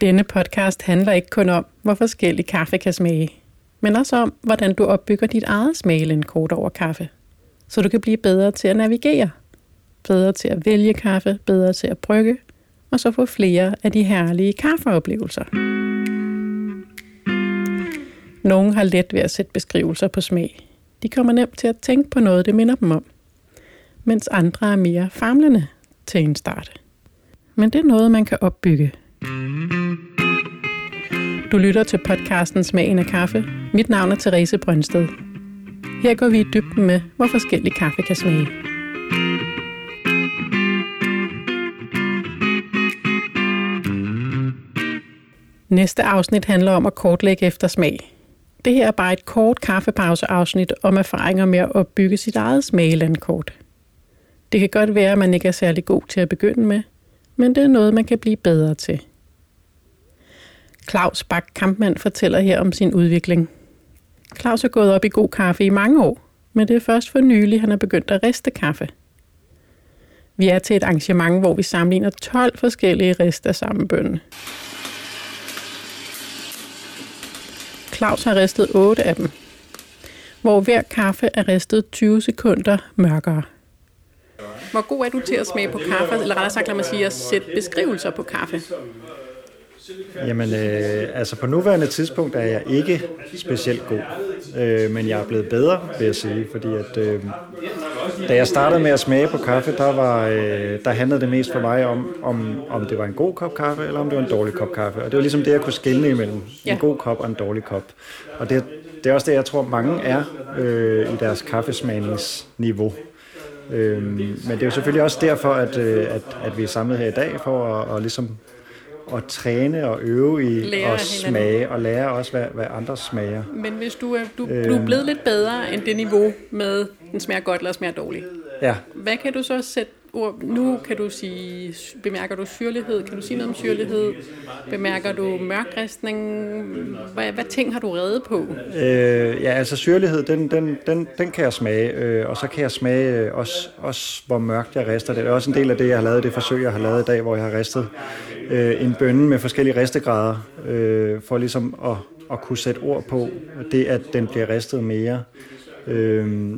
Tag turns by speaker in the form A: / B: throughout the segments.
A: Denne podcast handler ikke kun om, hvor forskellig kaffe kan smage, men også om, hvordan du opbygger dit eget smaglandkort over kaffe, så du kan blive bedre til at navigere, bedre til at vælge kaffe, bedre til at brygge, og så få flere af de herlige kaffeoplevelser. Nogle har let ved at sætte beskrivelser på smag. De kommer nemt til at tænke på noget, det minder dem om. Mens andre er mere famlende til en start. Men det er noget, man kan opbygge. Du lytter til podcasten Smagen af kaffe. Mit navn er Therese Brøndsted. Her går vi i dybden med, hvor forskellig kaffe kan smage. Næste afsnit handler om at kortlægge efter smag. Det her er bare et kort kaffepauseafsnit om erfaringer med at opbygge sit eget smagelandkort. Det kan godt være, at man ikke er særlig god til at begynde med, men det er noget, man kan blive bedre til. Claus Bak Kampmann fortæller her om sin udvikling. Claus har gået op i god kaffe i mange år, men det er først for nylig, han er begyndt at riste kaffe. Vi er til et arrangement, hvor vi sammenligner 12 forskellige rester samme bønne. Claus har ristet 8 af dem, hvor hver kaffe er ristet 20 sekunder mørkere. Hvor god er du til at smage på kaffe, eller rettere sagt, lad mig sige, at sætte beskrivelser på kaffe?
B: Jamen, øh, altså på nuværende tidspunkt er jeg ikke specielt god, øh, men jeg er blevet bedre, vil jeg sige, fordi at øh, da jeg startede med at smage på kaffe, der, var, øh, der handlede det mest for mig om, om, om det var en god kop kaffe, eller om det var en dårlig kop kaffe. Og det var ligesom det, jeg kunne skille imellem ja. en god kop og en dårlig kop. Og det, det er også det, jeg tror, mange er øh, i deres kaffesmagningsniveau. Øh, men det er jo selvfølgelig også derfor, at, øh, at, at vi er samlet her i dag, for at, at ligesom at træne og øve i lære at smage, og lære også, hvad, hvad andre smager.
A: Men hvis du er, du, øh, du er blevet lidt bedre end det niveau med, den smager godt eller smager dårligt.
B: Ja.
A: Hvad kan du så sætte ord? Nu kan du sige, bemærker du syrlighed? Kan du sige noget om syrlighed? Bemærker du mørkristning? Hvad, hvad ting har du reddet på?
B: Øh, ja, altså syrlighed, den, den, den, den kan jeg smage, øh, og så kan jeg smage øh, også, også, hvor mørkt jeg rister det. Det er også en del af det, jeg har lavet, det forsøg, jeg har lavet i dag, hvor jeg har ristet øh, en bønne med forskellige ristegrader, øh, for ligesom at, at kunne sætte ord på det, at den bliver ristet mere. Øh,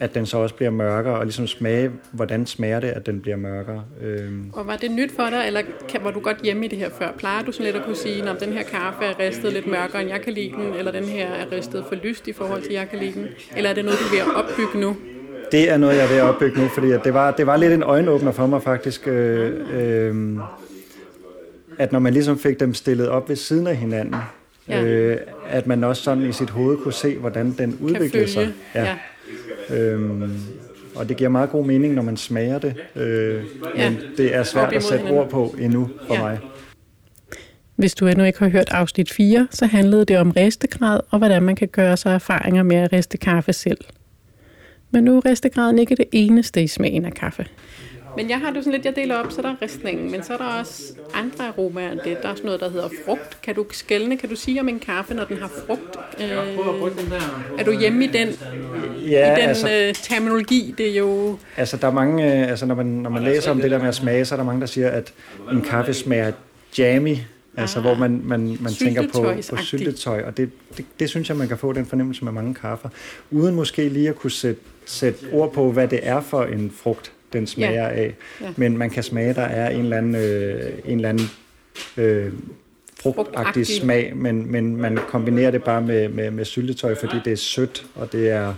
B: at den så også bliver mørkere, og ligesom smage, hvordan smager det, at den bliver mørkere.
A: Øhm. Og var det nyt for dig, eller kan, var du godt hjemme i det her før? Plejer du sådan lidt at kunne sige, at den her kaffe er ristet lidt mørkere, end jeg kan lide den, eller den her er ristet for lyst i forhold til, jeg kan lide den? Eller er det noget, du er ved at opbygge nu?
B: Det er noget, jeg er ved at opbygge nu, fordi det, var, det var lidt en øjenåbner for mig faktisk. Øh, øh, at når man ligesom fik dem stillet op ved siden af hinanden, ja. øh, at man også sådan i sit hoved kunne se, hvordan den udviklede sig. Ja. ja. Øhm, og det giver meget god mening, når man smager det. Øh, ja. Men det er svært at sætte ord på endnu for ja. mig.
A: Hvis du endnu ikke har hørt afsnit 4, så handlede det om restegrad og hvordan man kan gøre sig erfaringer med at riste kaffe selv. Men nu er restegraden ikke det eneste i smagen af kaffe. Men jeg har det sådan lidt, jeg deler op, så der er ristningen, men så er der også andre aromaer end det. Der er sådan noget, der hedder frugt. Kan du skælne, kan du sige om en kaffe, når den har frugt? Øh, er du hjemme i den, ja, i den altså, øh, terminologi? Det er jo...
B: Altså, der er mange, øh, altså når man, når man læser om det der med at smage, så er der mange, der siger, at en kaffe smager jammy, Altså, ah, hvor man, man, man tænker på, på syltetøj, og det, det, det synes jeg, man kan få den fornemmelse med mange kaffer, uden måske lige at kunne sætte, sætte ord på, hvad det er for en frugt den smager ja. af. Ja. Men man kan smage, der er en eller anden, øh, en eller anden øh, frugtagtig smag, men, men man kombinerer det bare med, med, med syltetøj, fordi det er sødt, og det er,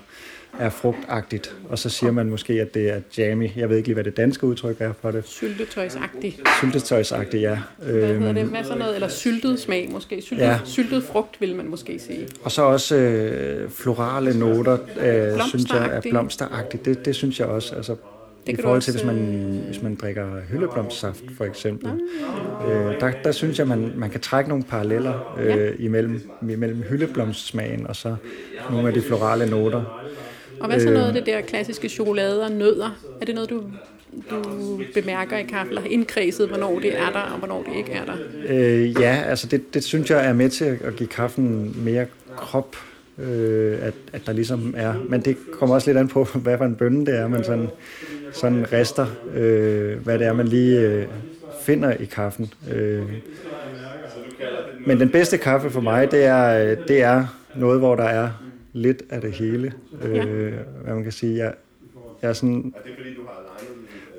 B: er frugtagtigt. Og så siger man måske, at det er jammy. Jeg ved ikke lige, hvad det danske udtryk er for det.
A: Syltetøjsagtigt.
B: Syltetøjsagtigt, ja.
A: Hvad hedder det? Øhm, hvad så noget? Eller syltet smag måske. Syltet, ja. syltet frugt, vil man måske sige.
B: Og så også øh, florale noter, øh, synes jeg, er blomsteragtigt. Det, det synes jeg også. Altså, det I forhold til, hvis man, øh, hvis man drikker hyldeblomstsaft, for eksempel. Øh, der, der synes jeg, man, man kan trække nogle paralleller øh, ja. imellem, imellem hyldeblomstsmagen og så nogle af de florale noter.
A: Og hvad så noget af det der klassiske chokolade og nødder? Er det noget, du, du bemærker i kaffe, eller har indkredset, hvornår det er der, og hvornår det ikke er der?
B: Øh, ja, altså det, det synes jeg er med til at give kaffen mere krop, øh, at, at der ligesom er. Men det kommer også lidt an på, hvad for en bønne det er, man sådan sådan rister, øh, hvad det er, man lige øh, finder i kaffen. Øh, men den bedste kaffe for mig, det er, det er noget, hvor der er lidt af det hele. Øh, hvad man kan sige, jeg, jeg er sådan,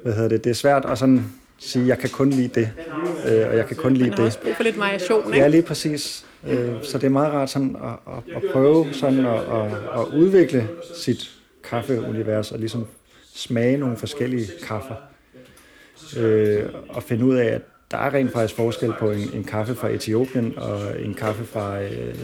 B: hvad hedder det, det er svært at sådan sige, jeg kan kun lide det, øh, og jeg kan kun lide det. Man
A: har også brug for lidt variation, ikke?
B: Ja, lige præcis. Øh, så det er meget rart sådan at, at, at prøve sådan at, at, at udvikle sit kaffeunivers og ligesom smage nogle forskellige kaffer. Øh, og finde ud af, at der er rent faktisk forskel på en, en kaffe fra Etiopien og en kaffe fra, øh,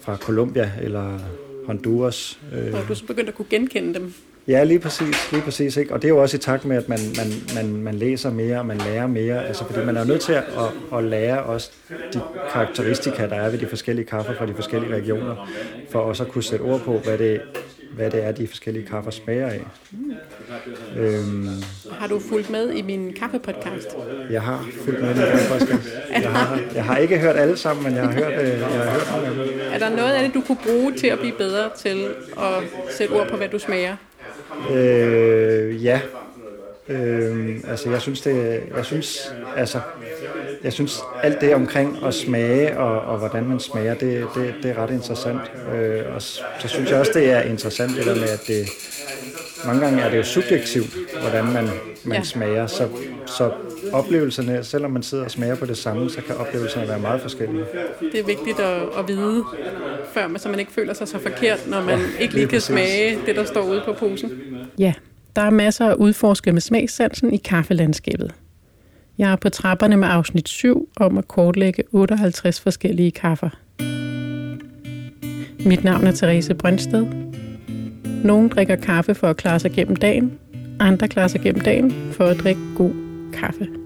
B: fra Colombia eller Honduras.
A: Øh. Og du er så begyndt at kunne genkende dem?
B: Ja, lige præcis. Lige præcis ikke? Og det er jo også i takt med, at man, man, man, man læser mere, og man lærer mere. Altså, fordi man er nødt til at, at, at lære også de karakteristika, der er ved de forskellige kaffer fra de forskellige regioner, for også at kunne sætte ord på, hvad det, hvad det er, de forskellige kaffer smager af. Mm.
A: Øhm, har du fulgt med i min kaffepodcast?
B: Jeg har fulgt med i min kaffepodcast. Jeg har, jeg har ikke hørt alle sammen, men jeg har hørt, øh, jeg har hørt nogle af dem.
A: Er der noget af det, du kunne bruge til at blive bedre til at sætte ord på, hvad du smager?
B: Øh, ja. Øh, altså, jeg synes, det, jeg synes, altså, jeg synes, alt det omkring at smage og, og hvordan man smager, det, det, det er ret interessant. Øh, og så synes jeg også, det er interessant det der med, at det, mange gange er det jo subjektivt, hvordan man, man ja. smager. Så, så oplevelserne, selvom man sidder og smager på det samme, så kan oplevelserne være meget forskellige.
A: Det er vigtigt at, at vide, før man, så man ikke føler sig så forkert, når man ja, ikke lige kan smage det, der står ude på posen. Ja, der er masser af udforske med smagssansen i kaffelandskabet. Jeg er på trapperne med afsnit 7 om at kortlægge 58 forskellige kaffer. Mit navn er Therese Brøndsted. Nogle drikker kaffe for at klare sig gennem dagen, andre klarer sig gennem dagen for at drikke god kaffe.